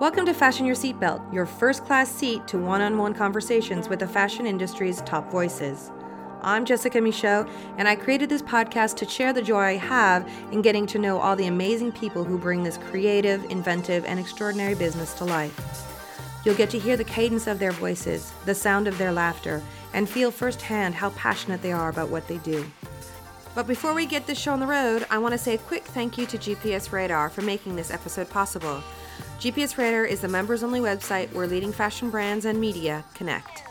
Welcome to Fashion Your Seatbelt, your first class seat to one on one conversations with the fashion industry's top voices. I'm Jessica Michault, and I created this podcast to share the joy I have in getting to know all the amazing people who bring this creative, inventive, and extraordinary business to life. You'll get to hear the cadence of their voices, the sound of their laughter, and feel firsthand how passionate they are about what they do. But before we get this show on the road, I want to say a quick thank you to GPS Radar for making this episode possible. GPS Radar is the members only website where leading fashion brands and media connect.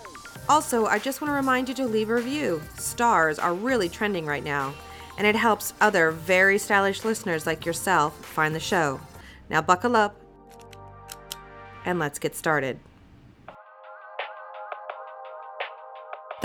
Also, I just want to remind you to leave a review. Stars are really trending right now, and it helps other very stylish listeners like yourself find the show. Now, buckle up and let's get started.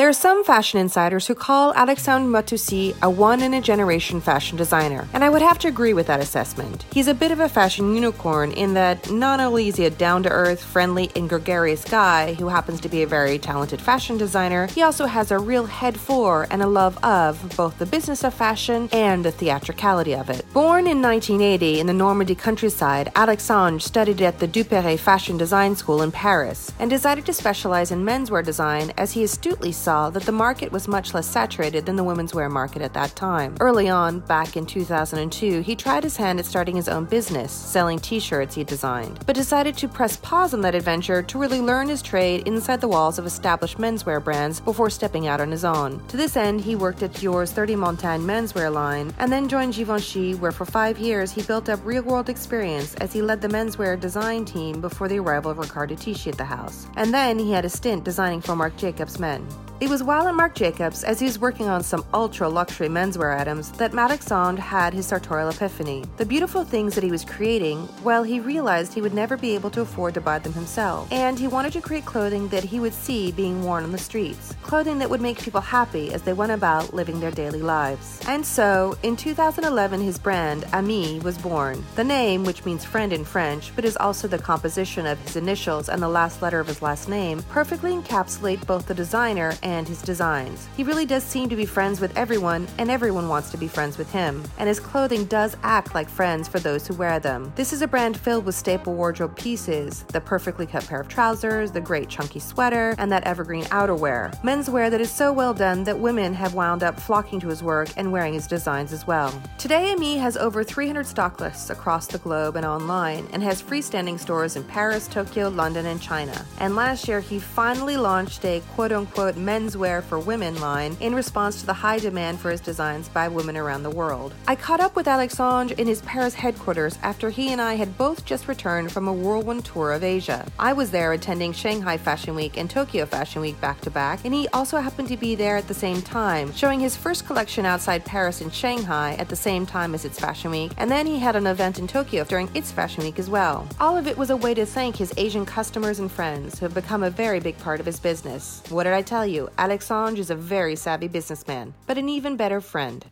There are some fashion insiders who call Alexandre Mattiussi a one in a generation fashion designer, and I would have to agree with that assessment. He's a bit of a fashion unicorn in that not only is he a down to earth, friendly, and gregarious guy who happens to be a very talented fashion designer, he also has a real head for and a love of both the business of fashion and the theatricality of it. Born in 1980 in the Normandy countryside, Alexandre studied at the Duperré Fashion Design School in Paris and decided to specialize in menswear design as he astutely saw that the market was much less saturated than the women's wear market at that time. Early on, back in 2002, he tried his hand at starting his own business, selling t shirts he designed, but decided to press pause on that adventure to really learn his trade inside the walls of established menswear brands before stepping out on his own. To this end, he worked at Dior's 30 Montaigne menswear line and then joined Givenchy, where for five years he built up real world experience as he led the menswear design team before the arrival of Riccardo Tisci at the house. And then he had a stint designing for Marc Jacobs Men. It was while at Marc Jacobs, as he was working on some ultra luxury menswear items, that Alexandre had his sartorial epiphany. The beautiful things that he was creating, well, he realized he would never be able to afford to buy them himself. And he wanted to create clothing that he would see being worn on the streets. Clothing that would make people happy as they went about living their daily lives. And so, in 2011, his brand, Ami, was born. The name, which means friend in French, but is also the composition of his initials and the last letter of his last name, perfectly encapsulate both the designer and and his designs. He really does seem to be friends with everyone, and everyone wants to be friends with him. And his clothing does act like friends for those who wear them. This is a brand filled with staple wardrobe pieces the perfectly cut pair of trousers, the great chunky sweater, and that evergreen outerwear. Menswear that is so well done that women have wound up flocking to his work and wearing his designs as well. Today, Ami has over 300 stock lists across the globe and online, and has freestanding stores in Paris, Tokyo, London, and China. And last year, he finally launched a quote unquote men's menswear for women line in response to the high demand for his designs by women around the world. I caught up with Alexandre in his Paris headquarters after he and I had both just returned from a whirlwind tour of Asia. I was there attending Shanghai Fashion Week and Tokyo Fashion Week back to back, and he also happened to be there at the same time, showing his first collection outside Paris and Shanghai at the same time as its Fashion Week, and then he had an event in Tokyo during its Fashion Week as well. All of it was a way to thank his Asian customers and friends who have become a very big part of his business. What did I tell you? Alexandre is a very savvy businessman, but an even better friend.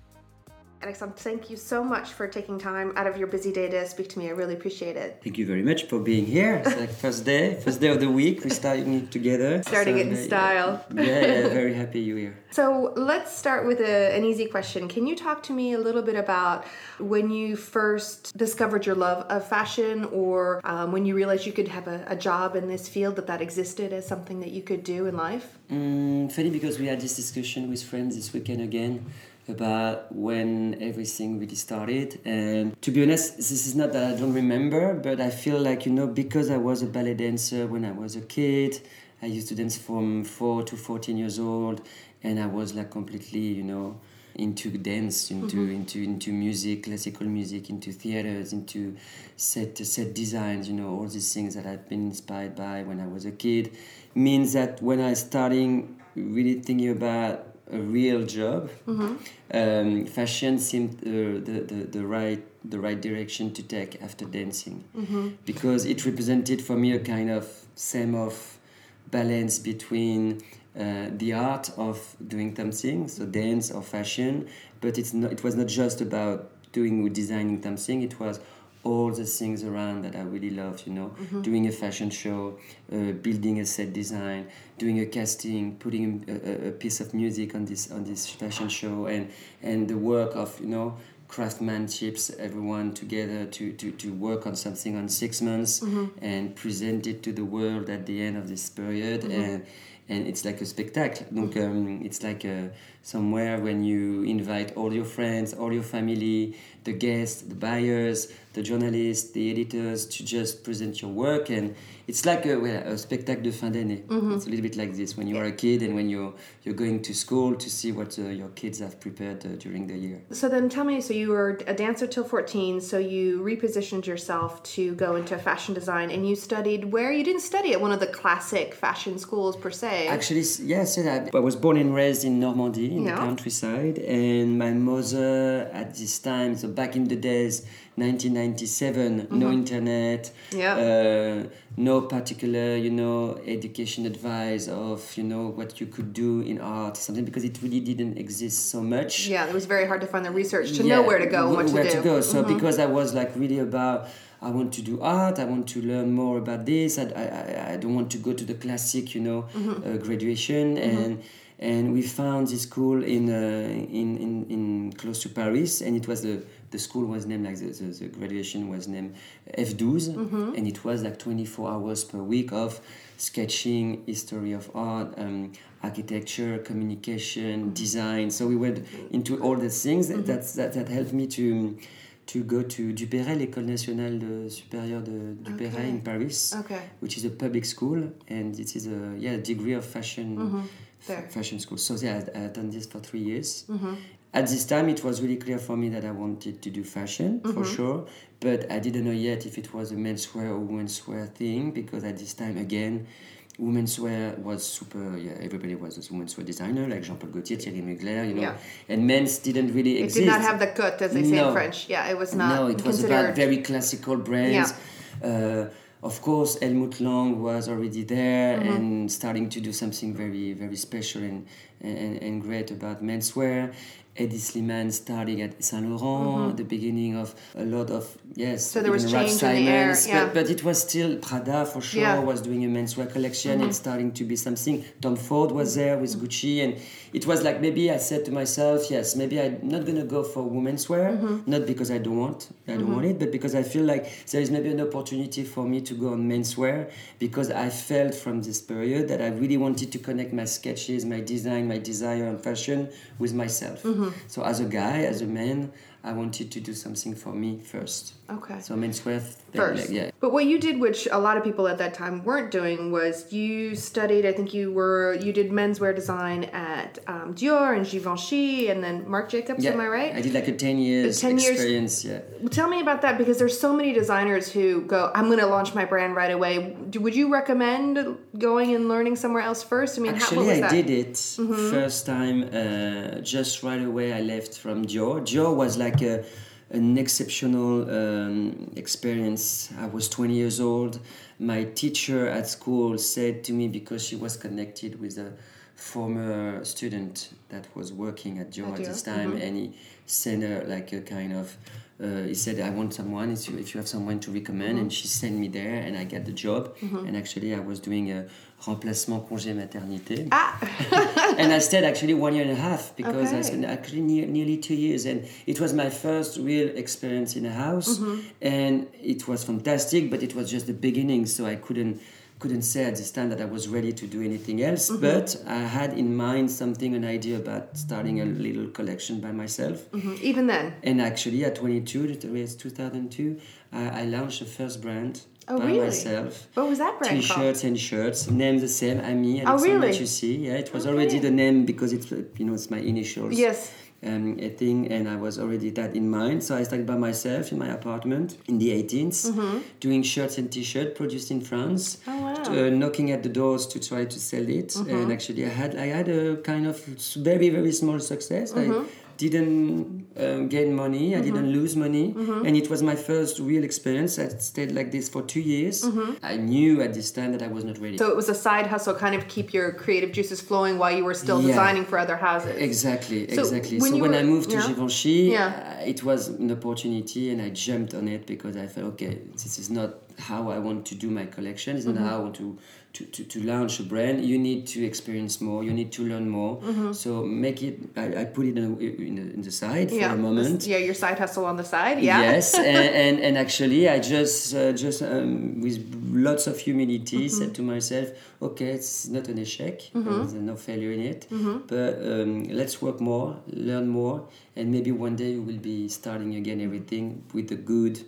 Alexandre, thank you so much for taking time out of your busy day to speak to me. I really appreciate it. Thank you very much for being here. It's like first day, first day of the week. We're starting together. Starting so, it in uh, style. Yeah, yeah, very happy you're here. So let's start with a, an easy question. Can you talk to me a little bit about when you first discovered your love of fashion, or um, when you realized you could have a, a, job in this field that that existed as something that you could do in life? Mm, funny because we had this discussion with friends this weekend again about when everything really started. And to be honest, this is not that I don't remember, but I feel like, you know, because I was a ballet dancer when I was a kid, I used to dance from 4 to 14 years old, and I was like completely, you know, into dance, into mm-hmm. into into music, classical music, into theaters, into set set designs. You know, all these things that I've been inspired by when I was a kid means that when I starting really thinking about a real job. Mm-hmm. Um, fashion seemed uh, the, the, the right the right direction to take after dancing mm-hmm. because it represented for me a kind of same of balance between uh, the art of doing something, so dance or fashion, but it's not, it was not just about doing or designing something. It was all the things around that I really loved, you know, mm-hmm. doing a fashion show, uh, building a set design, doing a casting, putting a, a, piece of music on this on this fashion show, and and the work of you know craftsmanships, everyone together to, to, to work on something on six months Mm-hmm. and present it to the world at the end of this period. Mm-hmm. And, and it's like a spectacle. Donc, um, it's like uh somewhere when you invite all your friends, all your family, the guests, the buyers, the journalists, the editors to just present your work. And it's like a, well, a spectacle de fin d'année. Mm-hmm. It's a little bit like this when you are a kid and when you're, you're going to school to see what uh, your kids have prepared uh, during the year. So then tell me, so you were a dancer till 14, so you repositioned yourself to go into fashion design and you studied where? You didn't study at one of the classic fashion schools per se. Actually, yes, I was born and raised in Normandy, in Yeah. the countryside, and my mother at this time, so back in the days, 1997, no internet, Mm-hmm. Yeah. uh, no particular, you know, education advice of, you know, what you could do in art, or something because it really didn't exist so much. yeah, it was very hard to find the research to know where to go and what wh- where to do. Mm-hmm. go. So because I was like really about, I want to do art. I want to learn more about this. I, I, I- don't want to go to the classic, you know, Mm-hmm. uh, graduation. And and we found this school in, uh, in in in close to Paris, and it was the the school was named like the, the, the graduation was named F12, Mm-hmm. and it was like 24 hours per week of sketching, history of art, um, architecture, communication, design. So we went into all the things that, that, that helped me to to go to Duperré, l'École nationale de, supérieure de Duperré Okay. in Paris, Okay. which is a public school, and it is a yeah degree of fashion Mm-hmm. There. fashion school. So yeah, I, had done this for three years. Mm-hmm. At this time, it was really clear for me that I wanted to do fashion for Mm-hmm. sure, but I didn't know yet if it was a menswear or womenswear thing because at this time again. Womenswear was super, yeah, everybody was a womenswear designer like Jean Paul Gaultier, Thierry Mugler, you know, Yeah. and men's didn't really It exist. did not have the cut, as they say No. in French. Yeah, it was not No, it was about very classical brands. Uh, of course, Helmut Lang was already there Mm-hmm. and starting to do something very, very special and, and, and great about menswear. Hedi Slimane starting at Saint Laurent, the beginning of a lot of yes. Mm-hmm. So there was change in the air, yeah. but, but it was still Prada for sure Yeah. Mm-hmm. was doing a menswear collection. It's starting to be something. Tom Ford was there with Mm-hmm. Gucci, and it was like maybe I said to myself, yes, maybe I'm not gonna go for women's wear, Mm-hmm. not because I don't want, I don't want it, but because I feel like there is maybe an opportunity for me to go on menswear because I felt from this period that I really wanted to connect my sketches, my design, my desire and fashion with myself. Mm-hmm. So as a guy, as a man, I wanted to do something for me first. Okay. So menswear, First. like, yeah. But what you did, which a lot of people at that time weren't doing, was you studied. I think you were you did menswear design at um, Dior and Givenchy, and then Marc Jacobs. Yeah, Am I right? I did like a 10 years 10 years- experience, yeah. Tell me about that because there's so many designers who go, "I'm going to launch my brand right away." Would you recommend going and learning somewhere else first? I mean, how, Actually, was I that? did it first time. Uh, just right away, I left from Dior. Dior was like a, an exceptional um, experience. I was 20 years old. My teacher at school said to me because she was connected with a former student that was working at Dior At at, this time, and he sent her like a kind of. Uh, he said, "I want someone. If you, if you have someone to recommend," and she sent me there, and I got the job. And actually, I was doing a remplacement congé maternité Ah, and I stayed actually one year and a half because I spent actually near, nearly two years, and it was my first real experience in a house, Mm-hmm. and it was fantastic. But it was just the beginning, so I couldn't couldn't say at this time that I was ready to do anything else. Mm-hmm. But I had in mind something, an idea about starting a little collection by myself. Mhm. even then. And actually, at 22, it was 2002, I, I launched the first brand Oh, by really? myself. What was that brand called? T-shirts and shirts, name the same, Ami, Oh, Alexandre really? you see. Yeah, it was Okay. already the name because it's you know it's my initials. Yes. Um, a thing, and I was already that in mind. So I started by myself in my apartment in the 18th, doing shirts and T-shirts produced in France. Mm-hmm. Oh, wow. Mm-hmm. uh, knocking at the doors to try to sell it, and actually I had I had a kind of very very small success. Mm-hmm. I didn't um, gain money. I didn't lose money, Mm-hmm. and it was my first real experience. I stayed like this for two years. Mm-hmm. I knew at this time that I was not ready. So it was a side hustle, kind of keep your creative juices flowing while you were still Yeah. designing for other houses. Exactly, So exactly. when so when were- I moved to yeah. Givenchy, Yeah. uh, it was an opportunity, and I jumped on it because I felt, okay, this is not how I want to do my collection. It's Mm-hmm. not how I want to to, to, to launch a brand, you need to experience more, you need to learn more. Mm-hmm. So make it, I, I put it in, in, the, in the side yeah. for a moment. Yeah, your side hustle on the side. Yeah. Yes, and, and, and actually, I just, uh, just um, with lots of humility, Mm-hmm. said to myself, okay, it's not an échec, Mm-hmm. there's no failure in it, but um, let's work more, learn more, and maybe one day we will be starting again everything with the good,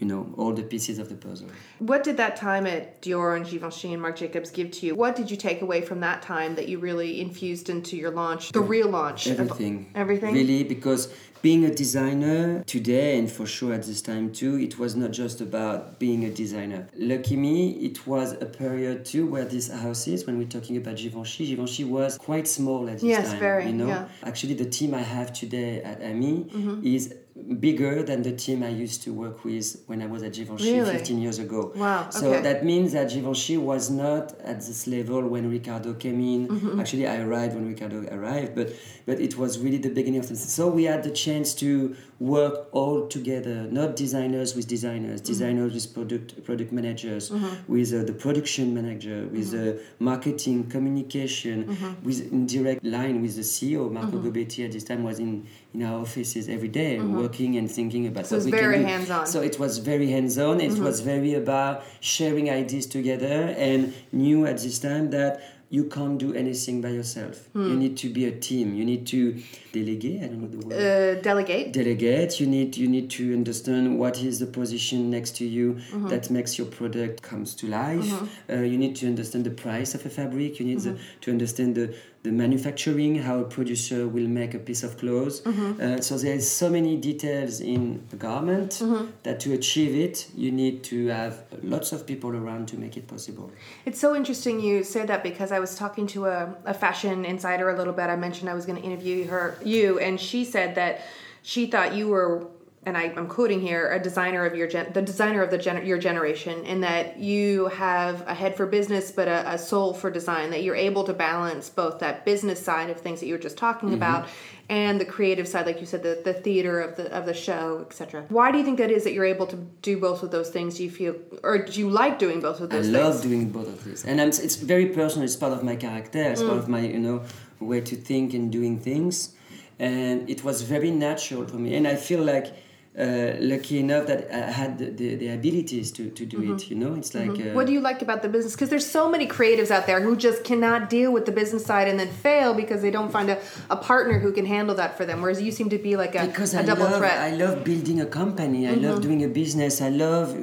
you know, all the pieces of the puzzle. What did that time at Dior and Givenchy and Marc Jacobs give to you? What did you take away from that time that you really infused into your launch, the real launch? Everything. everything? Really, because being a designer today, and for sure at this time too, it was not just about being a designer. Lucky me, it was a period too where these houses, when we're talking about Givenchy, Givenchy was quite small at this Yes, time. very, You know, yeah. Mm-hmm. actually, the team I have today at Ami is bigger than the team I used to work with when I was at Givenchy Really? 15 years ago. Wow, So okay. that means that Givenchy was not at this level when Riccardo came in. Mm-hmm. Actually, I arrived when Riccardo arrived, but but it was really the beginning of this. So we had the chance to work all together, not designers with designers, Mm-hmm. designers with product product managers, with uh, the production manager, with Mm-hmm. uh, marketing, communication, with in direct line with the CEO. Marco Mm-hmm. Gobbetti at this time was in in our offices every day, working and thinking about So what we very can do. hands-on. So it was very hands-on. It was very about sharing ideas together, and knew at this time that you can't do anything by yourself. You need to be a team. You need to delegate. I don't know the word. Uh, delegate. delegate. You need you need to understand what is the position next to you that makes your product comes to life. Uh, you need to understand the price of a fabric. You need the, to understand the the manufacturing, how a producer will make a piece of clothes. Uh, so there's so many details in a garment that to achieve it, you need to have lots of people around to make it possible. It's so interesting you say that because I was talking to a, a fashion insider a little bit. I mentioned I was going to interview her, you, and she said that she thought you were, and I, I'm quoting here, a designer of your gen, the designer of the gen, your generation, in that you have a head for business but a, a soul for design. That you're able to balance both that business side of things that you were just talking mm-hmm. about. And the creative side, like you said, the, the theater of the of the show, etc. Why do you think that is that you're able to do both of those things? Do you feel, or do you like doing both of those? I those love doing both of these, and I'm, it's very personal. It's part of my character. It's part of mm. my you know way to think and doing things, and it was very natural for me. And I feel like uh, lucky enough that I had the, the, abilities to, to do it. You know, it's like uh, What do you like about the business? Because there's so many creatives out there who just cannot deal with the business side and then fail because they don't find a, a partner who can handle that for them. Whereas you seem to be like a, because a I double love, threat. Mm-hmm. I love building a company. I love doing a business. I love,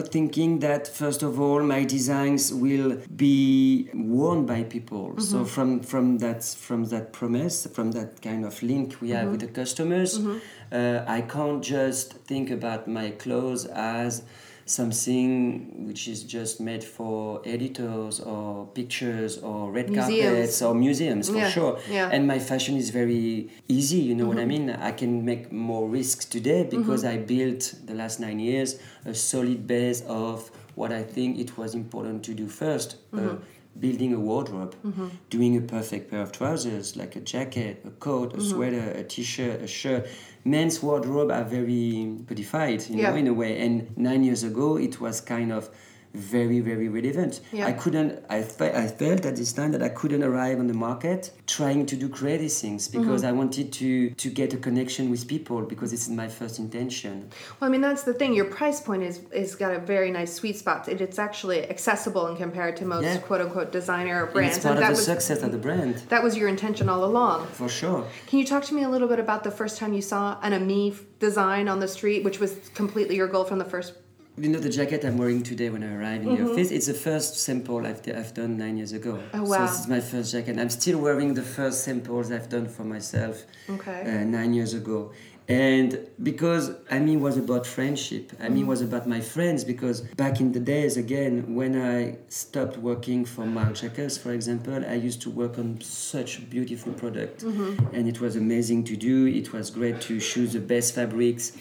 thinking that first of all, my designs will be worn by people. Mm-hmm. So from from that from that promise, from that kind of link we have with Mm-hmm. the customers, uh, I can't just think about my clothes as something which is just made for editors or pictures or red Museums. carpets or museums for Yeah, sure yeah. and my fashion is very easy you know what Mm-hmm. i mean i can make more risks today because i built the last nine years a solid base of what i think it was important to do 1st Mm-hmm. uh, building a wardrobe doing a perfect pair of trousers like a jacket a coat Mm-hmm. a sweater a t-shirt a shirt. Men's wardrobe are very codified you know in a way. And nine years ago it was kind of very very relevant Yeah. i couldn't I, fe- I felt at this time that i couldn't arrive on the market trying to do creative things Mm-hmm. because i wanted to to get a connection with people because this is my first intention well, I mean, that's the thing. Your price point is is got a very nice sweet spot. It, it's actually accessible and compared to most Yeah. quote unquote designer and brands. it's part that of the was success of the brand that was your intention all along. for sure Can you talk to me a little bit about the first time you saw an Ami design on the street, which was completely your goal from the first? You know the jacket i'm wearing today when i arrive in the office it's the first sample I've, I've done nine years ago Mm-hmm. Oh, so wow. this is my first jacket i'm still wearing the first samples i've done for myself Okay. uh, nine years ago and because Ami was about friendship, Ami Mm-hmm. was about my friends. Because back in the days, again, when I stopped working for Marc Jacobs, for example, I used to work on such beautiful product, Mm-hmm. and it was amazing to do. It was great to choose the best fabrics.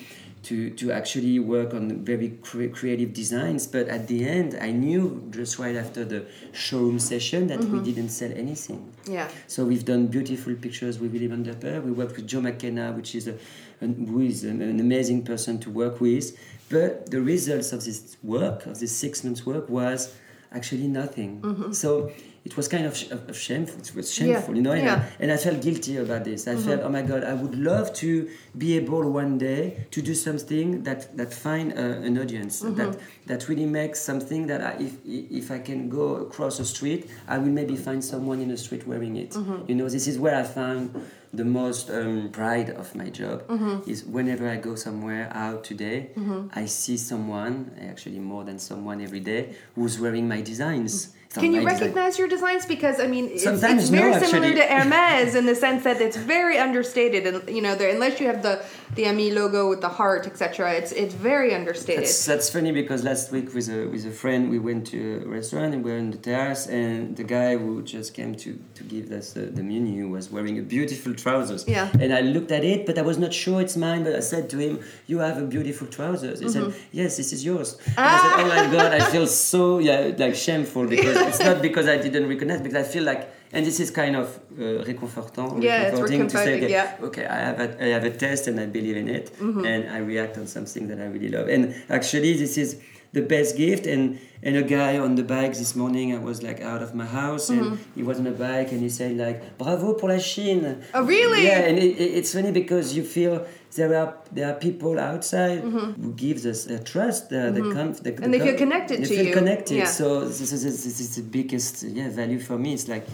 To, to actually work on very cre- creative designs, but at the end, I knew just right after the showroom session that Mm-hmm. we didn't sell anything. Yeah. So we've done beautiful pictures with Willy Vanderperre. We worked with Joe McKenna, which is a, an, who is an, an amazing person to work with. But the results of this work, of this six months work, was actually nothing. Mm-hmm. So it was kind of, sh- of shameful. It was shameful, you know. And, yeah. I, and I felt guilty about this. I mm-hmm. felt, oh my God, I would love to be able one day to do something that that find uh, an audience mm-hmm. that that really makes something that I, if if I can go across a street, I will maybe find someone in the street wearing it. Mm-hmm. You know, this is where I found the most um, pride of my job is whenever I go somewhere out today, I see someone, actually more than someone every day, who's wearing my designs. Can you design. recognize your designs? Because I mean, it's, it's very no, similar to Hermes in the sense that it's very understated, and you know, unless you have the the Ami logo with the heart, etc., it's it's very understated. That's, that's funny because last week with a with a friend we went to a restaurant and we were on the terrace and the guy who just came to, to give us the, the menu was wearing a beautiful trousers. Yeah. And I looked at it but I was not sure it's mine but I said to him, You have a beautiful trousers. He Mm-hmm. said, Yes, this is yours. And I said, Oh my god, I feel so yeah like shameful because it's not because I didn't recognize because I feel like and this is kind of uh, reconfortant, Yeah, it's reconforting to say, okay, yeah. okay, I have a, I have a test and I believe in it, Mm-hmm. and I react on something that I really love. And actually, this is the best gift. And and a guy on the bike this morning, I was like out of my house, and Mm-hmm. he was on a bike, and he said like, "Bravo pour la Chine." Oh, really? Yeah, and it, it- it's funny because you feel. There are there are people outside who gives us uh, trust, the, the, conf, the Mm-hmm. And they the feel connected they to feel you. connected. Yeah. So this is, this is the biggest yeah value for me. It's like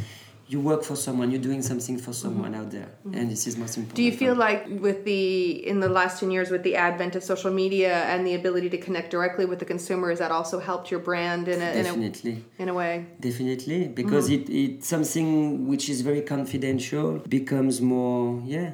you work for someone, you're doing something for someone out there, and this is most important. Mm-hmm. Do you feel like with the in the last 10 years with the advent of social media and the ability to connect directly with the consumer has that also helped your brand in a in a, in a way? Definitely, because Mm-hmm. it, it something which is very confidential becomes more yeah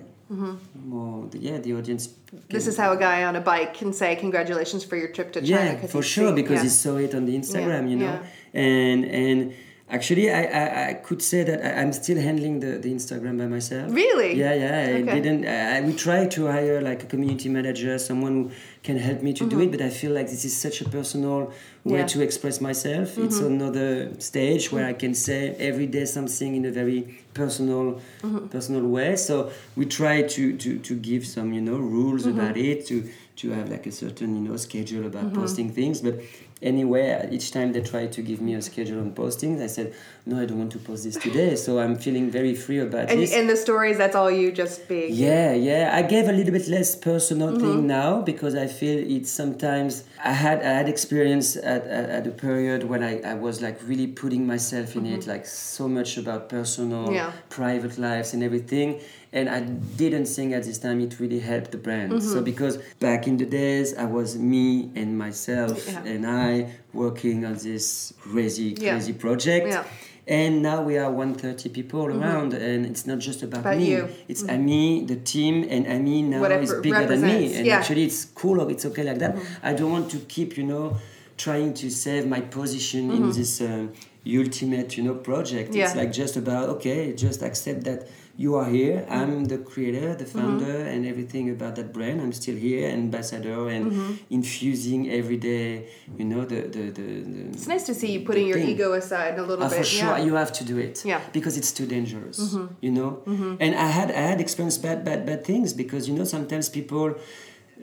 more yeah the audience. Mm-hmm. This is how a guy on a bike can say congratulations for your trip to China. yeah for sure because yeah. he saw it on the Instagram, you know, yeah. and and actually I, I I could say that I, I'm still handling the the Instagram by myself. Really? Yeah, yeah. I Okay. didn't. I, we try to hire like a community manager, someone who can help me to do it, but I feel like this is such a personal way Mm-hmm. Yeah. Mm-hmm. to express myself. It's another stage where I can say every day something in a very personal, Mm-hmm. personal way. So we try to, to, to give some you know rules Mm-hmm. about it to to have like a certain you know schedule about posting things, but. Anyway, each time they try to give me a schedule on postings, I said, "No, I don't want to post this today." So I'm feeling very free about And, this. and the stories, that's all you just being. Yeah, yeah. I gave a little bit less personal Mm-hmm. thing now because I feel it's sometimes I had I had experience at, at, at a period when I, I was like really putting myself in it, like so much about personal, Mm-hmm. Yeah. private lives and everything. And I didn't think at this time it really helped the brand. Mm-hmm. So because back in the days I was me and myself Yeah. and I working on this crazy, Yeah. crazy project. Yeah. And now we are 130 people around, and it's not just about, About me. you. It's Ami, the team, and Ami now Whatever is bigger than me. And yeah. actually, it's cool. It's okay like that. I don't want to keep, you know, trying to save my position in this um, ultimate, you know, project. It's like just about okay, just accept that you are here. Mm-hmm. I'm the creator, the mm-hmm. founder, and everything about that brand. I'm still here, ambassador, and mm-hmm. infusing every day, you know, the the the. the It's nice to see you putting your thing. ego aside a little Ah, bit. for sure, yeah. you have to do it. Yeah. Because it's too dangerous. You know. And I had I had experienced bad bad bad things because you know sometimes people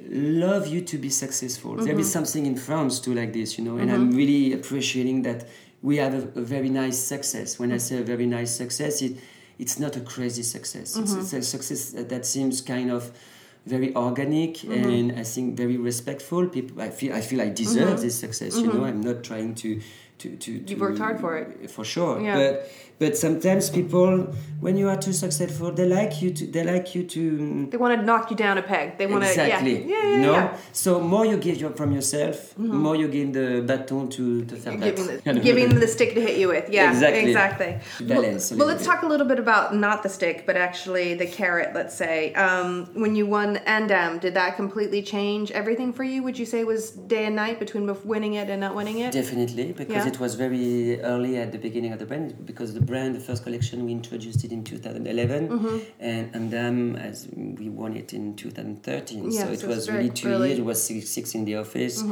love you to be successful. There is something in France too like this, you know. And I'm really appreciating that we have a, a very nice success. When I say a very nice success, it it's not a crazy success. It's, mm-hmm. it's a success that, that seems kind of very organic mm-hmm. and I think very respectful. People, I feel, I feel I deserve mm-hmm. this success. You know, I'm not trying to, to, to. to You've worked hard for it. For sure, Yeah. but but sometimes people, when you are too successful, they like you to. They like you to. They want to knock you down a peg. They want to. Exactly. Yeah. Yeah. Yeah. you know? yeah. So more you give your, from yourself, more you give the baton to to faire Giving the, giving the stick to hit you with. Yeah, Exactly. exactly. Balance Well, well, let's bit. talk a little bit about not the stick, but actually the carrot. Let's say um, when you won Andam, did that completely change everything for you? Would you say it was day and night between winning it and not winning it? Definitely, because. It was very early at the beginning of the brand. Because the brand, the first collection, we introduced it in 2011, Mm-hmm. and Andam, as we won it in 2013. Yeah, so it so was really two early. Mm-hmm. years. It was six, six in the office,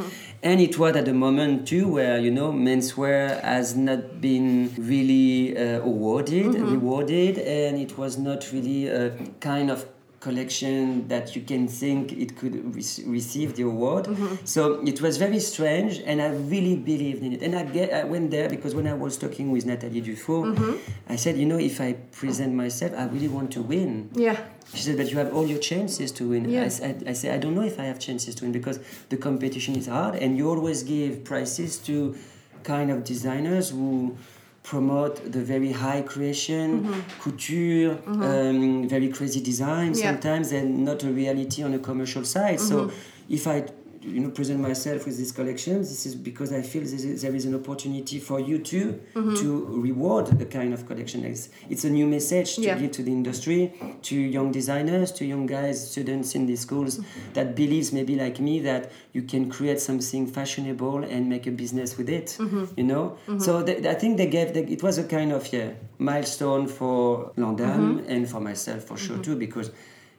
and it was at a moment too where you know menswear has not been really uh, awarded, Mm-hmm. rewarded, and it was not really a kind of collection that you can think it could re- receive the award. Mm-hmm. So it was very strange, and I really believed in it. And I, get, I went there because when I was talking with Nathalie Dufour, mm-hmm. I said, you know, if I present myself, I really want to win. Yeah. She said, but you have all your chances to win. Yeah. I, said, I said, I don't know if I have chances to win because the competition is hard, and you always give prizes to kind of designers who promote the very high creation, mm-hmm. couture, mm-hmm. um, very crazy design Yeah. sometimes, and not a reality on a commercial side. So mm-hmm. if I you know present myself with this collection this is because i feel this is, there is an opportunity for you too mm-hmm. to reward the kind of collection. It's, it's a new message to Yeah. give to the industry to young designers to young guys students in the schools mm-hmm. that believes maybe like me that you can create something fashionable and make a business with it mm-hmm. you know? So th- i think they gave the, it was a kind of yeah milestone for l'Andam and for myself for sure too because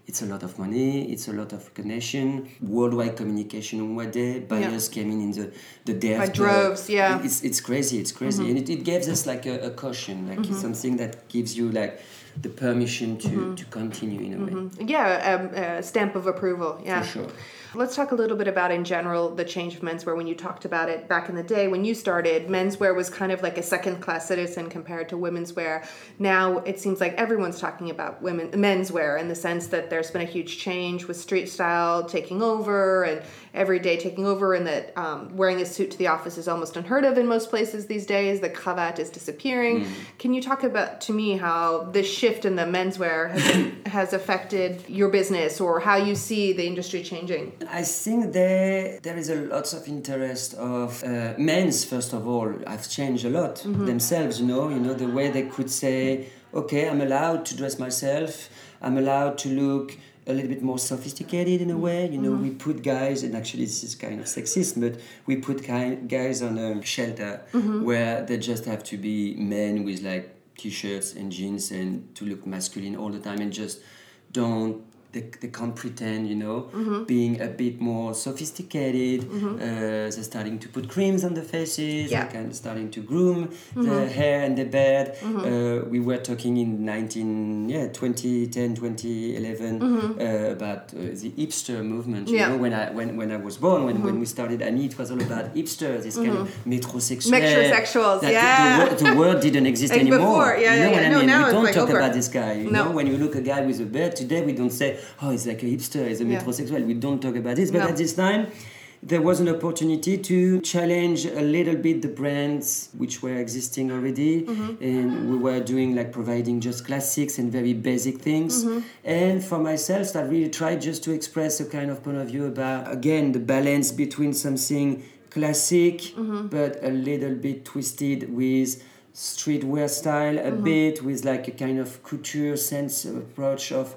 it's a lot of money, it's a lot of recognition, worldwide communication on one day. Buyers came in in the, the day By after. droves, yeah. It's, it's crazy, it's crazy. Mm-hmm. And it, it gives us like a, a caution, like it's mm-hmm. something that gives you like the permission to, mm-hmm. to continue in a way. Yeah, um, a stamp of approval. Yeah. For sure. Let's talk a little bit about, in general, the change of menswear. When you talked about it back in the day, when you started, menswear was kind of like a second class citizen compared to women's wear. Now it seems like everyone's talking about women menswear in the sense that there's been a huge change with street style taking over and everyday taking over, and that um, wearing a suit to the office is almost unheard of in most places these days. The cravat is disappearing. Can you talk about to me how this shift in the menswear has, has affected your business or how you see the industry changing? I think there there is a lot of interest of uh, men's first of all have changed a lot mm-hmm. themselves. You know, you know the way they could say, okay, I'm allowed to dress myself. I'm allowed to look a little bit more sophisticated in a way. You know, mm-hmm. we put guys, and actually this is kind of sexist, but we put guys on a shelter mm-hmm. where they just have to be men with like t-shirts and jeans and to look masculine all the time and just don't they, they can't pretend you know Mm-hmm. being a bit more sophisticated uh, they're starting to put creams on the faces Yeah. they're kind of starting to groom Mm-hmm. the hair and the beard uh, we were talking in 19 yeah 2010 2011 uh, about uh, the hipster movement you Mm-hmm. Yeah. Mm-hmm. know when I when, when I was born when, when we started Ami it was all about hipsters this kind of metrosexual Metrosexuals, yeah. the, the, word, the word didn't exist Like anymore before, yeah, you know yeah, what yeah. I No, mean now we don't like talk over. about this guy you No. know when you look a guy with a beard today we don't say oh he's like a hipster he's a Yeah. metrosexual we don't talk about this but No. at this time there was an opportunity to challenge a little bit the brands which were existing already Mm-hmm. and we were doing like providing just classics and very basic things Mm-hmm. and for myself i really tried just to express a kind of point of view about again the balance between something classic Mm-hmm. but a little bit twisted with streetwear style a Mm-hmm. bit with like a kind of couture sense approach of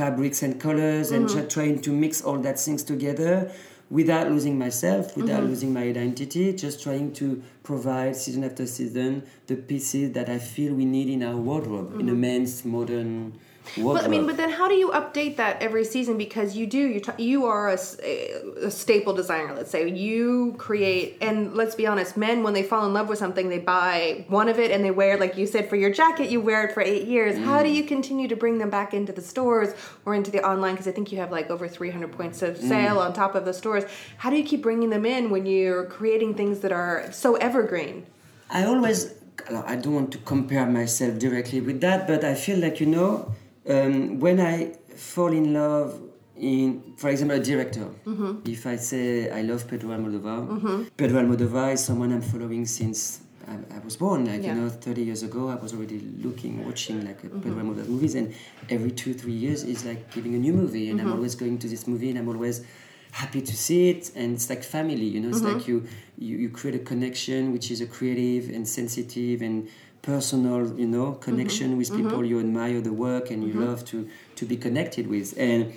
fabrics and colors and mm-hmm. just trying to mix all that things together without losing myself without mm-hmm. losing my identity just trying to provide season after season the pieces that i feel we need in our wardrobe in a mm-hmm. men's modern wardrobe Well, I mean, but then how do you update that every season? Because you do, you t- you are a staple designer. Let's say you create, and let's be honest, men when they fall in love with something, they buy one of it and they wear, like you said, for your jacket, you wear it for eight years. How do mm. you continue to bring them back into the stores or into the online? Because I think you have like over three hundred points of mm. sale on top of the stores. How do you keep bringing them in when you're creating things that are so evergreen? I always, I don't want to compare myself directly with that, but I feel like, you know, um, when I fall in love in, for example, a director, Mm-hmm. if I say I love Pedro Almodovar, Pedro Almodovar is someone I'm following since I, I was born. Like, Yeah. you know, 30 years ago, I was already looking, watching like Mm-hmm. Pedro Almodovar movies, and every two, three years is like giving a new movie, and Mm-hmm. I'm always going to this movie, and I'm always happy to see it and it's like family you know it's Mm-hmm. like you, you you create a connection which is a creative and sensitive and personal you know mm-hmm. connection with mm-hmm. people you admire the work and you mm-hmm. love to to be connected with and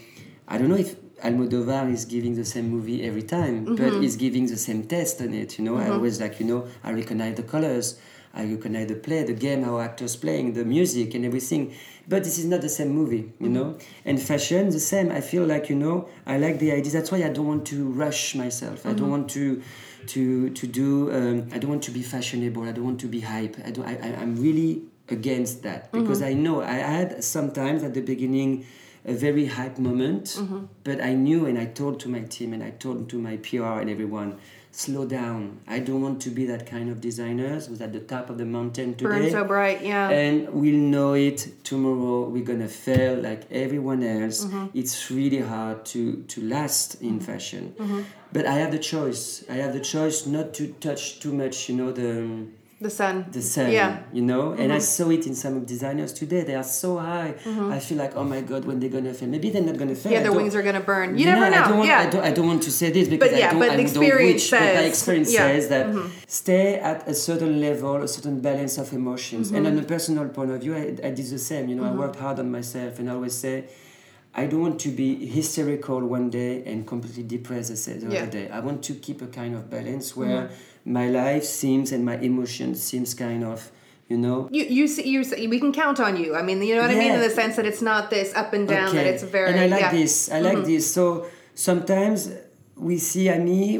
i don't know if Almodovar is giving the same movie every time, but he's giving the same test on it. You know, I always like you know I recognize the colors, I recognize the play, the game, how actors playing, the music, and everything. But this is not the same movie, you know. And fashion, the same. I feel like you know I like the idea. That's why I don't want to rush myself. I don't want to to to do. Um, I don't want to be fashionable. I don't want to be hype. I don't. I, I'm really against that because I know I had sometimes at the beginning a very hype moment. Mm-hmm. But I knew, and I told to my team, and I told to my PR and everyone, slow down. I don't want to be that kind of designers who's at the top of the mountain today. Burn so bright, yeah. And we'll know it tomorrow. We're gonna fail like everyone else. Mm-hmm. It's really hard to to last in mm-hmm. fashion. Mm-hmm. But I have the choice. I have the choice not to touch too much. You know the um, the sun. the sun. Yeah. Mm-hmm. You know, and I saw it in some of designers today. They are so high. I feel like, oh my god, when they're gonna fail? Maybe they're not gonna fail. Yeah, their wings are gonna burn. You never know. I don't, want, yeah. I, don't, I don't want to say this because But yeah, I don't, but the don't experience but my says- experience yeah. Mm-hmm. says that stay at a certain level, a certain balance of emotions. And Mm-hmm. on a personal point of view, I, I did the same. You know, I worked hard on myself, and I always say, I don't want to be hysterical one day and completely depressed the the Yeah. other day. I want to keep a kind of balance where my life seems and my emotions seems kind of, you know, You you see you see, we can count on you. I mean, you know what I mean in the sense that it's not this up and down. That it's very and I like yeah. Mm-hmm. this. I like this. So sometimes we see Ami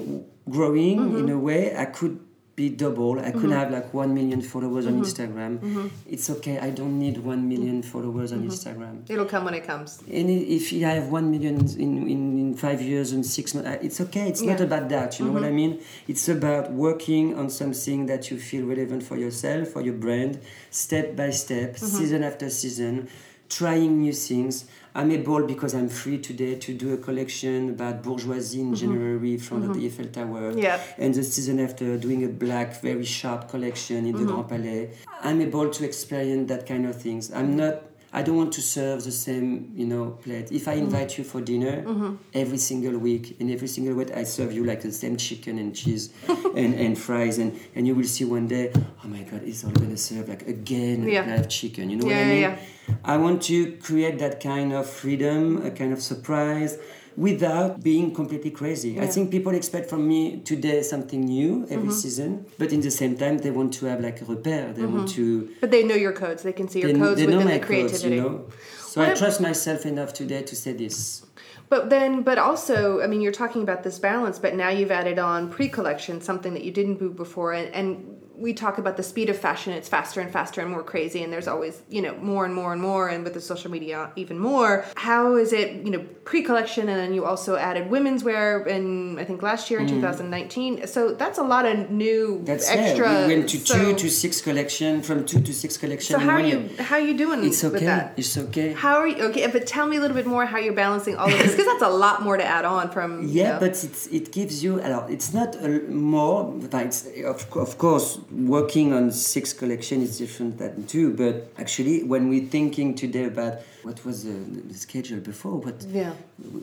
growing Mm-hmm. in a way. I could be double. I could mm-hmm. have like one million followers Mm-hmm. on Instagram. Mm-hmm. It's okay. I don't need one million followers on mm-hmm. Instagram. It'll come when it comes. And if I have one million in, in, in five years and six months, it's okay. It's not about that. You know what I mean? It's about working on something that you feel relevant for yourself, for your brand, step by step, season after season, trying new things. I'm able because I'm free today to do a collection about bourgeoisie in mm-hmm. January in front of the mm-hmm. Eiffel Tower. Yeah. And the season after, doing a black, very sharp collection in the mm-hmm. Grand Palais. I'm able to experience that kind of things. I'm not. I don't want to serve the same, you know, plate. If I mm-hmm. invite you for dinner mm-hmm. every single week, and every single week I serve you like the same chicken and cheese and, and fries, and, and you will see one day, oh my God, it's all gonna serve like again Yeah. live chicken. You know Yeah, what I mean? yeah. I want to create that kind of freedom, a kind of surprise, without being completely crazy. I think people expect from me today something new every Mm-hmm. season, but in the same time, they want to have like a repère. They want to. But they know your codes. They can see your They, codes they know within the codes, creativity. you know. So I What- trust myself enough today to say this. But then, but also, I mean, you're talking about this balance, but now you've added on pre-collection, something that you didn't do before, and, and we talk about the speed of fashion. It's faster and faster and more crazy, and there's always, you know, more and more and more, and with the social media, even more. How is it, you know, pre-collection, and then you also added women's wear in I think last year in 2019. So that's a lot of new Mm. That's extra. yeah. We went to so, two to six collection, from two to six collection. So how are you? How are you doing It's with okay. that? It's okay. How are you? Okay, but tell me a little bit more how you're balancing all of this because that's a lot more to add on from. you Yeah, know. but it's, it gives you. alors, It's not a, more. but It's, of, of course, working on six collection is different than two. But actually, when we're thinking today about what was the, the schedule before, what Yeah.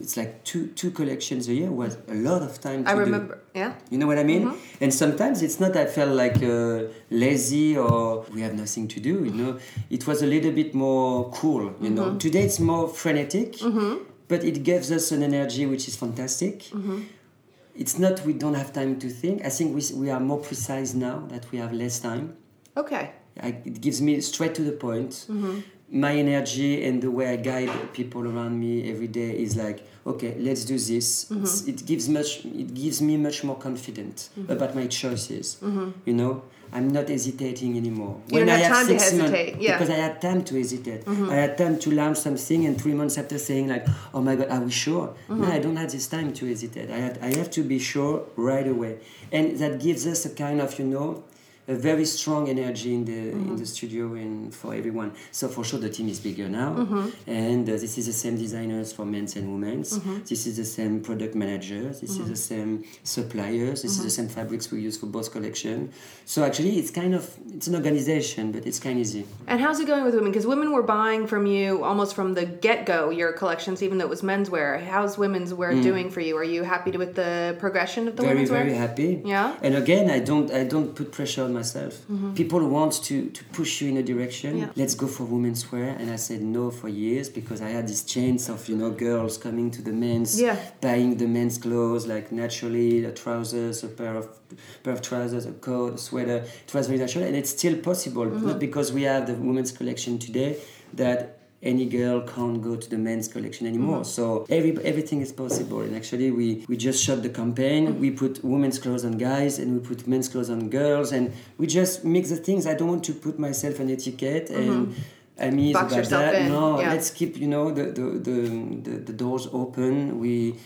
it's like two two collections a year was a lot of time. To I do. remember. Yeah. You know what I mean? Mm-hmm. And sometimes it's not I felt like uh, lazy or we have nothing to do, you know. It was a little bit more cool, you know. Mm-hmm. Today it's more frenetic, mm-hmm. but it gives us an energy which is fantastic. It's not we don't have time to think. I think we, we are more precise now that we have less time. Okay. I, it gives me straight to the point. Mm-hmm. My energy and the way I guide people around me every day is like, okay, let's do this. Mm-hmm. It's- It gives much. It gives me much more confident mm-hmm. about my choices. Mm-hmm. You know, I'm not hesitating anymore. You don't I have had six months- hesitate, yeah. Because I had time to hesitate. I had time to launch something, and three months after saying like, "Oh my God, are we sure?" No, I don't have this time to hesitate. I have, I have to be sure right away, and that gives us a kind of you know a very strong energy in the in mm-hmm. the studio and for everyone. So for sure the team is bigger now, mm-hmm. and uh, this is the same designers for men's and women's. Mm-hmm. This is the same product managers. This is the same suppliers. This is the same fabrics we use for both collection. So actually, it's kind of it's an organization, but it's kind of easy. And how's it going with women? Because women were buying from you almost from the get go your collections, even though it was menswear. How's women's wear mm. doing for you? Are you happy with the progression of the Mm. very women's very wear? happy Yeah? and again i don't i don't put pressure myself. Mm-hmm. People want to to push you in a direction. Yeah. let's go for women's wear. And i said no for years because i had this chance of you know girls coming to the men's Yeah. buying the men's clothes like naturally the trousers a pair of pair of trousers a coat a sweater. It was very natural. And it's still possible not because we have the women's collection today that any girl can't go to the men's collection anymore. Mm-hmm. So every everything is possible. And actually, we we just shot the campaign. Mm-hmm. We put women's clothes on guys, and we put men's clothes on girls, and we just mix the things. I don't want to put myself an etiquette and. Mm-hmm. I mean, Box about that. in, No, yeah. let's keep you know the the, the the the doors open. We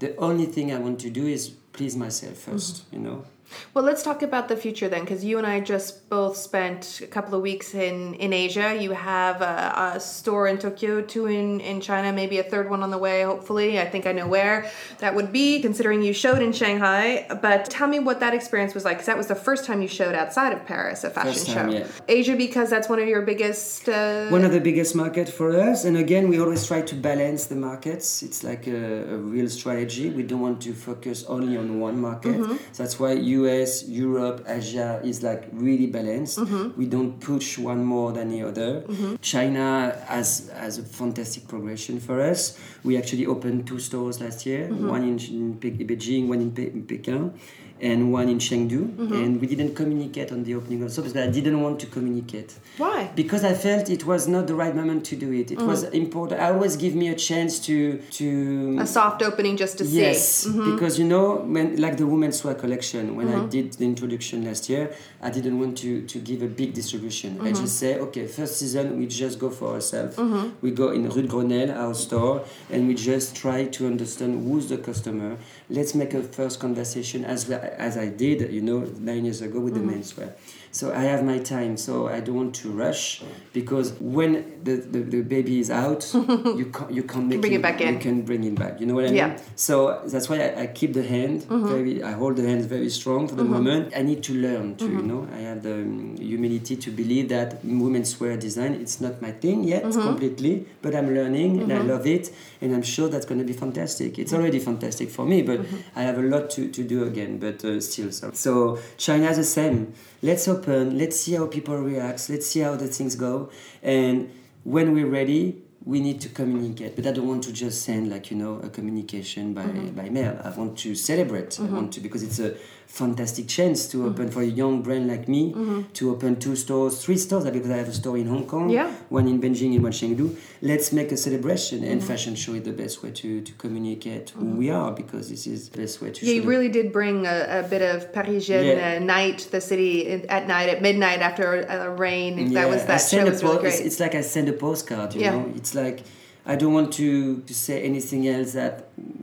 the only thing I want to do is please myself 1st Mm-hmm. You know. Well, let's talk about the future then, because you and I just both spent a couple of weeks in, in Asia. You have a, a store in Tokyo, two in, in China, maybe a third one on the way, hopefully. I think I know where that would be, considering you showed in Shanghai. But tell me what that experience was like, because that was the first time you showed outside of Paris, a fashion First time, show. yeah. Asia, because that's one of your biggest. Uh, One of the biggest market for us, and again, we always try to balance the markets. It's like a, a real strategy. We don't want to focus only on one market. Mm-hmm. So that's why US, Europe, Asia is like really balanced. Mm-hmm. We don't push one more than the other. China has has a fantastic progression for us. We actually opened two stores last year, Mm-hmm. one in, in Pe- Beijing, one in, Pe- in Peking. And one in Chengdu, Mm-hmm. and we didn't communicate on the opening of the because I didn't want to communicate Why? because I felt it was not the right moment to do it. It was important. I always give me a chance to to A soft opening just to yes, see. Mm-hmm. because you know when like the women's wear collection when I did the introduction last year, I didn't want to to give a big distribution. I Mm-hmm. just say okay, first season we just go for ourselves. We go in Rue de Grenelle, our store, and we just try to understand who's the customer. Let's make a first conversation as as I did, you know, nine years ago with Mm-hmm. the menswear. So I have my time, so I don't want to rush because when the, the, the baby is out, you can't you can't make Bring it back in. You can bring it back. You know what I mean? Yeah. Mm-hmm. So that's why I, I keep the hand very. I hold the hands very strong for the moment. I need to learn to. You Mm-hmm. know, I have the um, humility to believe that women's wear design it's not my thing yet Mm-hmm. completely, but I'm learning and I love it, and I'm sure that's going to be fantastic. It's already fantastic for me, but Mm-hmm. I have a lot to, to do again. But uh, still, so so China's the same. Let's open. Let's see how people react. Let's see how the things go, and when we're ready we need to communicate but i don't want to just send like you know a communication by mm-hmm. by mail i want to celebrate i mm-hmm. want to because it's a fantastic chance to mm-hmm. open for a young brand like me mm-hmm. to open two stores three stores because i have a store in hong kong Yeah. one in beijing and one chengdu let's make a celebration and mm-hmm. fashion show is the best way to, to communicate who we are because this is the best way to Yeah, you really did bring a, a bit of Parisian Yeah. uh, night, the city in- at night, at midnight after a, a rain. That was that show was really po- it's, it's like I send a postcard, you Yeah. know. It's like I don't want to, to say anything else that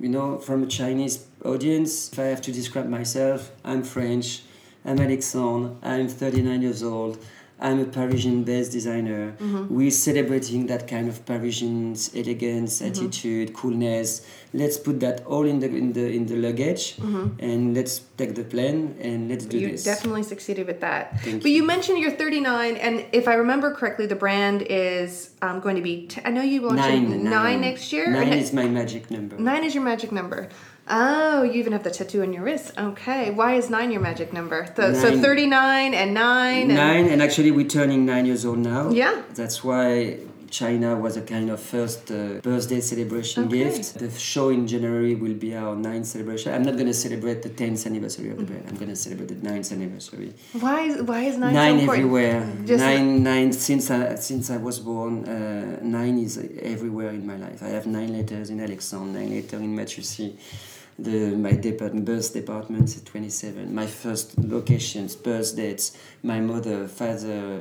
you know from a Chinese audience. If I have to describe myself, I'm French. I'm Alexandre. I'm 39 years old. I'm a Parisian-based designer. Mm-hmm. We're celebrating that kind of Parisian elegance, Mm-hmm. attitude, coolness. Let's put that all in the in the in the luggage, and let's take the plane and let's do Mm-hmm. you this. definitely succeeded with that. Thank but you. mentioned you're 39, and if I remember correctly, the brand is um, going to be. T- I know you launched Nine, nine. nine next year. Nine is my magic number. Nine is your magic number. Oh, you even have the tattoo on your wrist. Okay, why is nine your magic number? So, so 39 and nine. And, Nine, and actually we're turning nine years old now. Yeah. That's why China was a kind of first uh, birthday celebration Okay. gift. The show in January will be our ninth celebration. I'm not going to celebrate the 10th anniversary of the brand. I'm going to celebrate the ninth anniversary. Why is why is nine, Nine so important? everywhere. Just- nine, nine. Since I since I was born, uh, nine is everywhere in my life. I have nine letters in Alexandre, nine letters in Mattiussi. The my department, birth department is 27. My first locations, birth dates, my mother, father,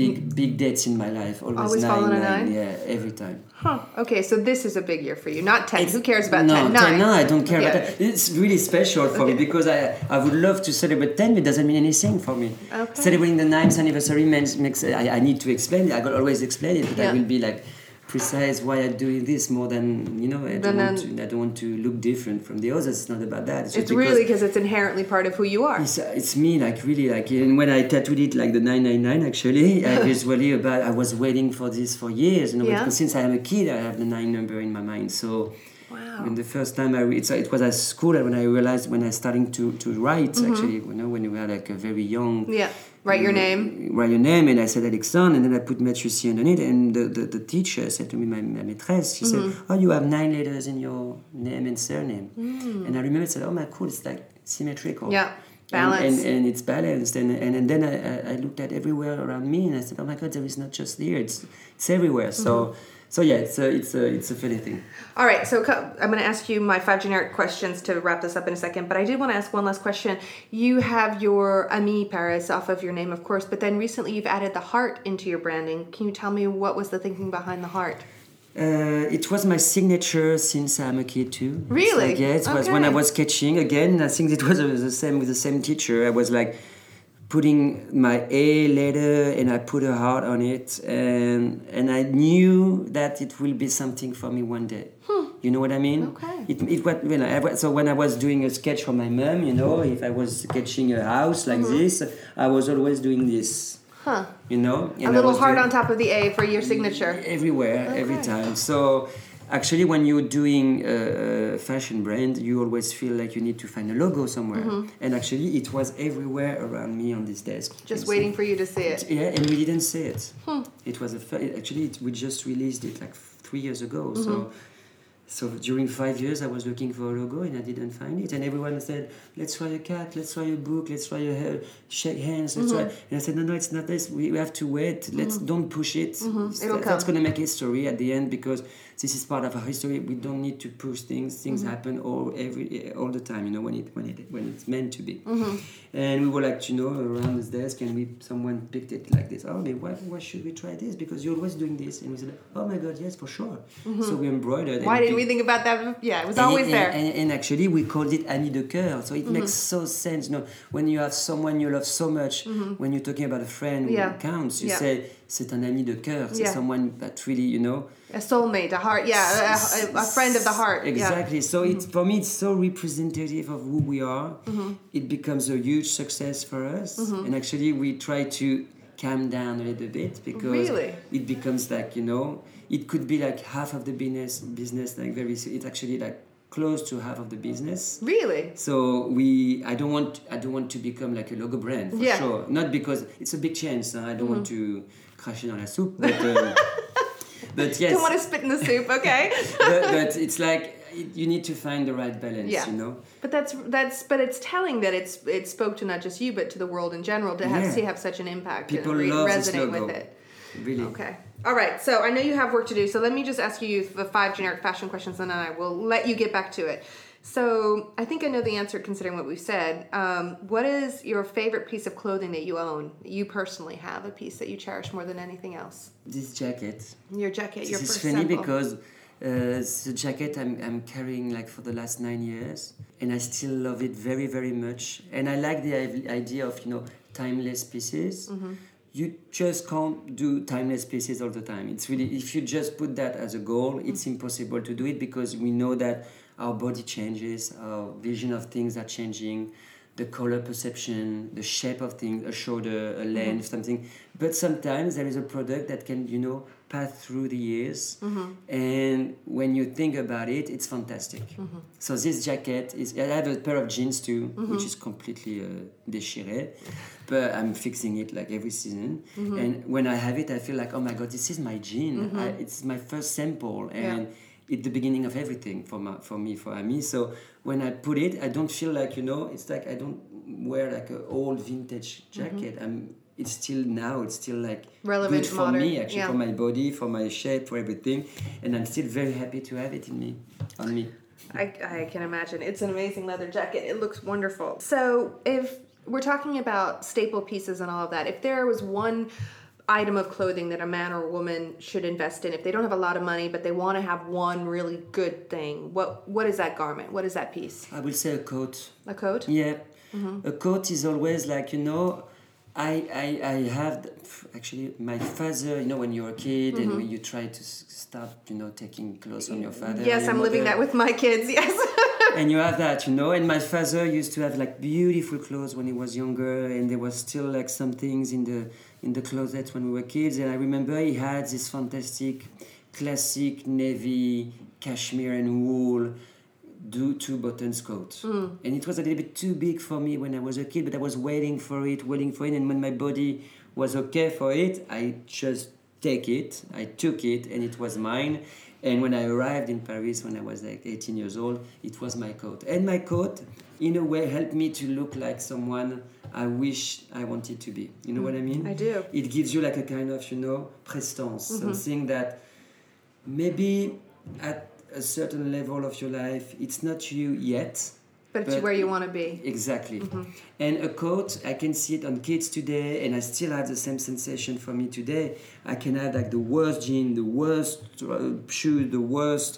big mm. big dates in my life. Always, Always nine, nine. nine? Yeah, every time. Huh. Okay, so this is a big year for you. Not 10. Who cares about no, 10? Nine. No, I don't care Yeah. about that. It's really special for me because I, I would love to celebrate 10, but it doesn't mean anything for me. Okay. Celebrating the ninth anniversary makes, makes I, I need to explain it. I could always explain it, but Yeah. I will be like precise why I'm doing this more than, you know, I don't, want to, I don't want to look different from the others. It's not about that. just It's really because it's inherently part of who you are. it's, it's me, like really, like and when I tattooed it, like the 999. Actually, I was really about. I was waiting for this for years, you know, Yeah. because since I am a kid, I have the nine number in my mind. So, Wow. when the first time I read, so it was at school when I realized when I starting to to write. Mm-hmm. Actually, you know, when you were like a very young. Yeah. Write your name. Write your name, and I said Alexandre, and then I put Mattiussi underneath, and the, the, the teacher said to me, my, my maîtresse, she Mm-hmm. said, oh, you have nine letters in your name and surname. Mm. And I remember I said, oh my cool, it's like symmetrical. Yeah. And, Balance. and, and it's balanced. And, and, and then I, I, looked at everywhere around me and I said, oh my God, there is not just here, it's, it's everywhere. So so yeah, it's a it's a it's a funny thing. All right, so I'm going to ask you my five generic questions to wrap this up in a second, but I did want to ask one last question. You have your Ami Paris off of your name, of course, but then recently you've added the heart into your branding. Can you tell me what was the thinking behind the heart? Uh, it was my signature since I'm a kid too. Really? like, yeah, it was when I was sketching again. I think it was the same with the same teacher. I was like putting my A letter and I put a heart on it, and and I knew that it will be something for me one day. You know what I mean? Okay. It, it was when I, so when I was doing a sketch for my mom, you know, if I was sketching a house like Mm-hmm. this, I was always doing this. Huh. You know, A And I little heart doing- on top of the A for your signature. everywhere every time so actually when you're doing a fashion brand you always feel like you need to find a logo somewhere. Mm-hmm. And actually it was everywhere around me on this desk. Mm-hmm. Just waiting see. for you to see it. yeah and we didn't see it. Hmm. It was a actually it, we just released it like three years ago so mm-hmm. so during five years i was looking for a logo and i didn't find it. And everyone said let's try a cat let's try a book let's try a hair, shake hands let's try mm-hmm. and i said no no it's not this. We, we have to wait. Let's don't push it. It's- It'll that- that's going to make history at the end because this is part of our history we don't need to push things things mm-hmm. happen all every all the time you know when it when it when it's meant to be mm-hmm. and we were like you know around this desk and we someone picked it like this oh why, why should we try this because you're always doing this and we said oh my god yes for sure mm-hmm. so we embroidered Why and didn't we think about that? Yeah, it was and always it- there. And, and actually, we called it Ami de Coeur. So it makes Mm-hmm. so sense. You know, when you have someone you love so much, when you're talking about a friend Yeah. who counts, you Yeah. say, c'est un ami de cœur. C'est Yeah. someone that really, you know. A soulmate, a heart, yeah, a, a, friend of the heart. yeah. Mm-hmm. Exactly. So it's for me, it's so representative of who we are. It becomes a huge success for us. Mm-hmm. And actually, we try to calm down a little bit because Really? it becomes like you know, it could be like half of the business. Business like very. It's actually like close to half of the business. Really? So we, I don't want, I don't want to become like a logo brand for Yeah. Mm-hmm. sure. Not because it's a big change. So I don't want to crash it on la soup, but uh, but yes, Don't want to spit in the soup, okay? but, but it's like you need to find the right balance. Yeah. You know. But that's that's but it's telling that it's it spoke to not just you but to the world in general to have Yeah. see have such an impact People and re- resonate with it. Really. Okay. All right. So I know you have work to do. So let me just ask you the five generic fashion questions, and then I will let you get back to it. So I think I know the answer considering what we've said. Um, what is your favorite piece of clothing that you own? You personally have a piece that you cherish more than anything else. This jacket. Your jacket. Your This is funny sample. because uh, a jacket I'm, I'm carrying like for the last nine years, and I still love it very very much. And I like the idea of you know timeless pieces. Mm-hmm. You just can't do timeless pieces all the time. It's really if you just put that as a goal, it's Mm-hmm. impossible to do it because we know that our body changes, our vision of things are changing, the color perception, the shape of things, a shoulder, a mm-hmm. length, something. But sometimes there is a product that can, you know, pass through the years. Mm-hmm. And when you think about it, it's fantastic. Mm-hmm. So this jacket is, I have a pair of jeans too, which is completely uh, déchiré. But I'm fixing it like every season. And when I have it, I feel like, oh my God, this is my jean. I, it's my first sample. And it's the beginning of everything for my, for me for Ami. So when I put it, I don't feel like you know. It's like I don't wear like an old vintage mm-hmm. jacket. I'm. It's still now. It's still like Relevant, good for modern, me actually yeah. for my body, for my shape, for everything, and I'm still very happy to have it in me, on me. I, I can imagine. It's an amazing leather jacket. It looks wonderful. So, if we're talking about staple pieces and all of that, if there was one item of clothing that a man or a woman should invest in, if they don't have a lot of money but they want to have one really good thing, what what is that garment? What is that piece? I will say a coat. A coat? Yeah, Mm-hmm. a coat is always like you know. I, I, I have actually my father you know when you're a kid and Mm-hmm. when you try to stop you know taking clothes from your father Yes, I'm living that with my kids. Yes. And you have that, you know. And my father used to have like beautiful clothes when he was younger, and there was still like some things in the in the closet when we were kids. And I remember he had this fantastic, classic navy cashmere and wool do two buttons coat. Hmm. And it was a little bit too big for me when i was a kid but i was waiting for it waiting for it. And when my body was okay for it i just take it. I took it and it was mine and when i arrived in paris when i was like 18 years old it was my coat and my coat in a way helped me to look like someone i wish i wanted to be you know what i mean I do. it gives you like a kind of you know prestance mm-hmm. something that maybe at a certain level of your life, it's not you yet. But it's But- where you want to be. Exactly. And a coat, I can see it on kids today, and I still have the same sensation for me today. I can have like the worst jean, the worst uh, shoe, the worst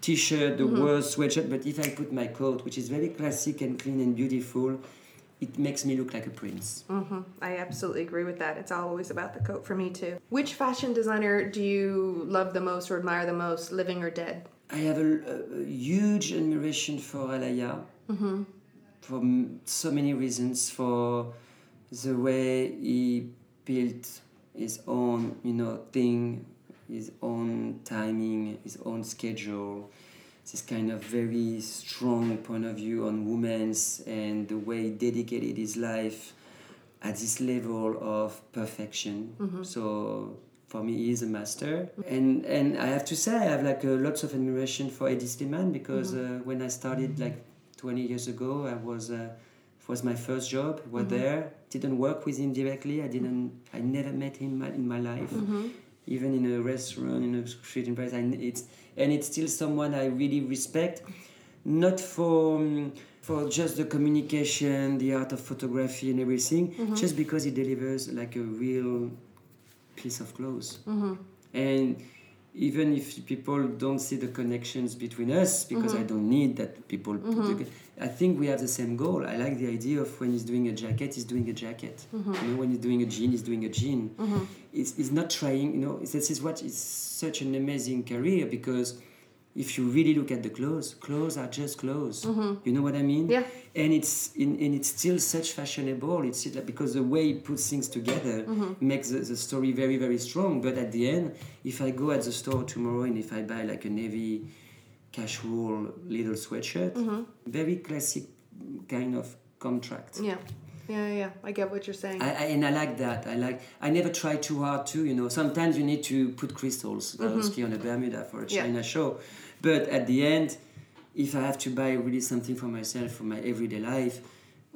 t-shirt, the worst sweatshirt, but if I put my coat, which is very classic and clean and beautiful, it makes me look like a prince. hmm I absolutely agree with that. It's always about the coat for me too. Which fashion designer do you love the most or admire the most, living or dead? I have a, a- a huge admiration for Alaïa for m- so many reasons. For the way he built his own, you know, thing, his own timing, his own schedule. This kind of very strong point of view on women's and the way he dedicated his life at this level of perfection. So for me, he is a master. And and I have to say, I have like uh, lots of admiration for Hedi Slimane because uh, when I started like 20 years ago, I was uh, it was my first job. Was there, didn't work with him directly. I didn't. I never met him in my, in my life. Even in a restaurant, in a street in Paris, I, it's and it's still someone I really respect not for um, for just the communication, the art of photography and everything, just because he delivers like a real piece of clothes. And even if people don't see the connections between us, because I mm-hmm. don't need that people. put the- mm-hmm. I think we have the same goal. I like the idea of when he's doing a jacket, he's doing a jacket. Mm-hmm. You know, when he's doing a jean, he's doing a jean. It's, he's not trying. You know, this is what is such an amazing career because if you really look at the clothes, clothes are just clothes. Mm-hmm. You know what I mean? Yeah. And it's in, and it's still such fashionable. It's still, because the way he puts things together mm-hmm. makes the, the story very very strong. But at the end, if I go at the store tomorrow and if I buy like a navy casual little sweatshirt, mm-hmm. very classic kind of contract. Yeah. Yeah, yeah. I get what you're saying. I, I, and I like that. I like. I never try too hard too. You know, sometimes you need to put crystals Swarovski on a Bermuda for a Mm-hmm. Yeah. China show, but at the end, if I have to buy really something for myself for my everyday life,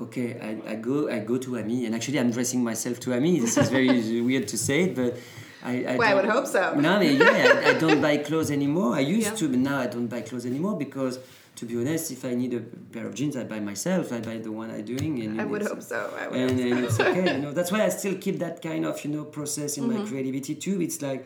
okay, I, I go I go to Ami, and actually I'm dressing myself to Ami. This is very weird to say but. I, I, Well, I would hope so. No, I mean, yeah, I, I don't buy clothes anymore. I used Yeah. to, but now I don't buy clothes anymore because, to be honest, if I need a pair of jeans, I buy myself. I buy the one I'm doing. And I would hope so. I would and, hope and it's okay you know that's why i still keep that kind of you know process in Mm-hmm. my creativity too it's like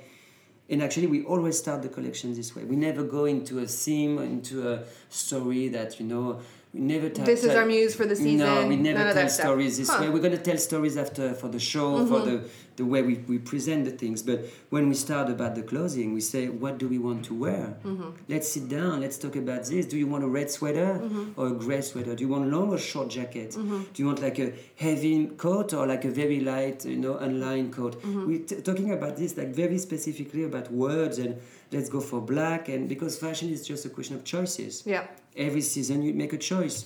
and actually we always start the collection this way we never go into a theme into a story that you know we never tell This is our muse for the season. no we never none tell stories this Huh. Mm-hmm. way we're going to tell stories after for the show for the the way we, we present the things. But when we start about the clothing we say what do we want to wear? Mm-hmm. let's sit down let's talk about this. Do you want a red sweater Mm-hmm. or a gray sweater? Do you want long or short jacket? Do you want like a heavy coat or like a very light you know unlined coat? Mm-hmm. we're t- talking about this like very specifically about words and let's go for black and because fashion is just a question of choices. Yeah. every season you make a choice.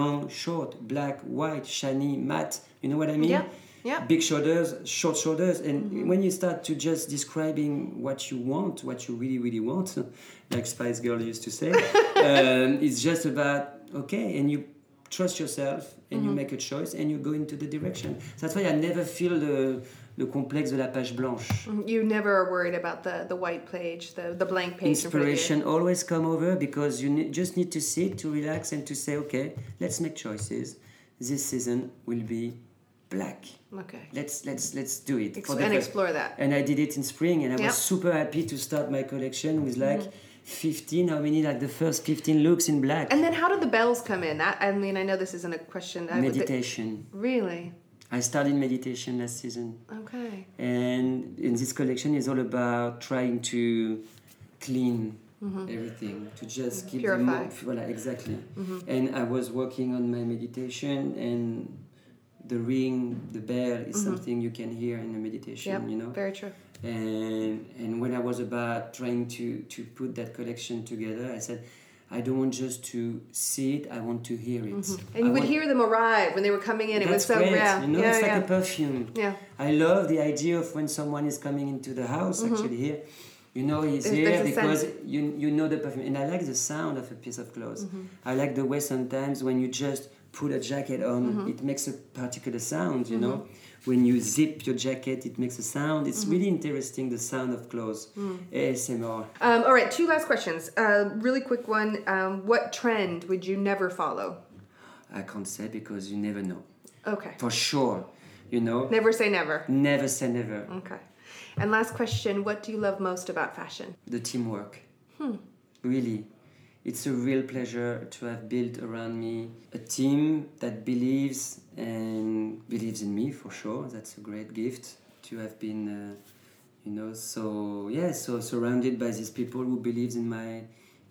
Long short black white shiny matte. You know what i mean? Yeah, yeah. big shoulders short shoulders and mm-hmm. when you start to just describing what you want what you really really want like spice girl used to say um, it's just about okay and you trust yourself and you mm-hmm. make a choice and you go into the direction that's why i never feel the le complexe de la page blanche mm-hmm. You never are worried about the, the white page, the, the blank page. in front of you. inspiration always come over because you ne- just need to sit to relax and to say okay let's make choices this season will be black Okay. let's let's let's do it Ex- for the and first- explore that. and i did it in spring and i Yeah. was super happy to start my collection with like Mm-hmm. 15 how many like the first 15 looks in black And then how did the bells come in? That, I mean, I know this isn't a question. I meditation Really? i started meditation last season Okay. and in this collection is all about trying to clean everything to just keep the Mm-hmm. Purify. Mm-hmm. voilà, exactly and i was working on my meditation and the ring the bell is something you can hear in the meditation Mm-hmm. Yep. you know Very true. and and when I was about trying to to put that collection together, I said, I don't want just to see it. I want to hear it. Mm-hmm. And I you would hear them arrive when they were coming in. It was so great. yeah. You know, yeah, it's like a perfume. Yeah. I love the idea of when someone is coming into the house. Actually, here, you know he's There's- here there's because you you know the perfume, and I like the sound of a piece of clothes. Mm-hmm. I like the way sometimes when you just put a jacket on, it makes a particular sound, you know. When you zip your jacket, it makes a sound. It's really interesting, the sound of clothes. ASMR. Um, all right, two last questions. Uh, really quick one. Um, what trend would you never follow? I can't say because you never know. Okay. For sure, you know. Never say never. Never say never. Okay. And last question What do you love most about fashion? The teamwork. Really. It's a real pleasure to have built around me a team that believes and believes in me for sure. That's a great gift to have been, uh, you know. So yeah, so surrounded by these people who believes in my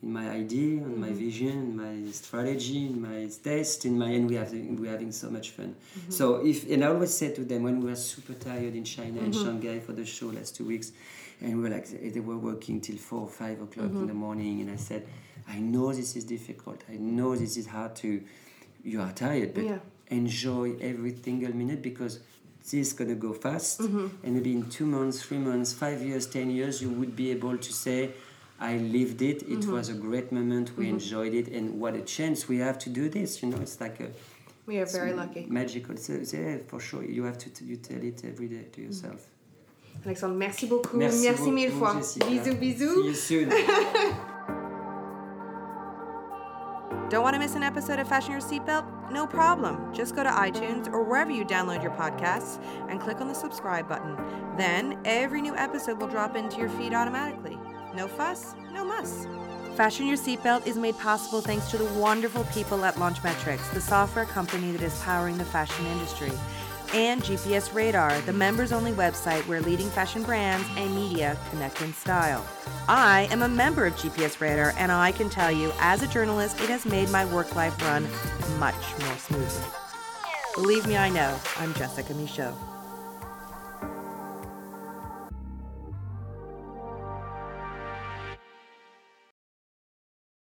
in my idea, in my mm-hmm. vision, in my strategy, in my taste, in my and we have we're having so much fun. Mm-hmm. So if and I always say to them when we were super tired in China and mm-hmm. Shanghai for the show last two weeks, and we were like they were working till four or five o'clock in the morning, and I said, I know this is difficult. I know this is hard to. You are tired, but Yeah. enjoy every single minute because this is gonna go fast, mm-hmm. and maybe in two months, three months, five years, ten years, you would be able to say. I lived it. It mm-hmm. was a great moment. We mm-hmm. enjoyed it, and what a chance we have to do this. You know, it's like a We are very lucky. Magical. Yeah, for sure. You have to you tell it every day to yourself. Alexandre, merci beaucoup. Merci, Merci, mille fois. Jessica. Bisous, See you soon. Don't want to miss an episode of Fashion Your Seatbelt? No problem. Just go to iTunes or wherever you download your podcasts and click on the subscribe button. Then every new episode will drop into your feed automatically. No fuss, no muss. Fashion Your Seatbelt is made possible thanks to the wonderful people at Launchmetrics, the software company that is powering the fashion industry, and GPS Radar, the members only website where leading fashion brands and media connect in style. I am a member of GPS Radar, and I can tell you, as a journalist, it has made my work life run much more smoothly. Believe me, I know. I'm Jessica Michault.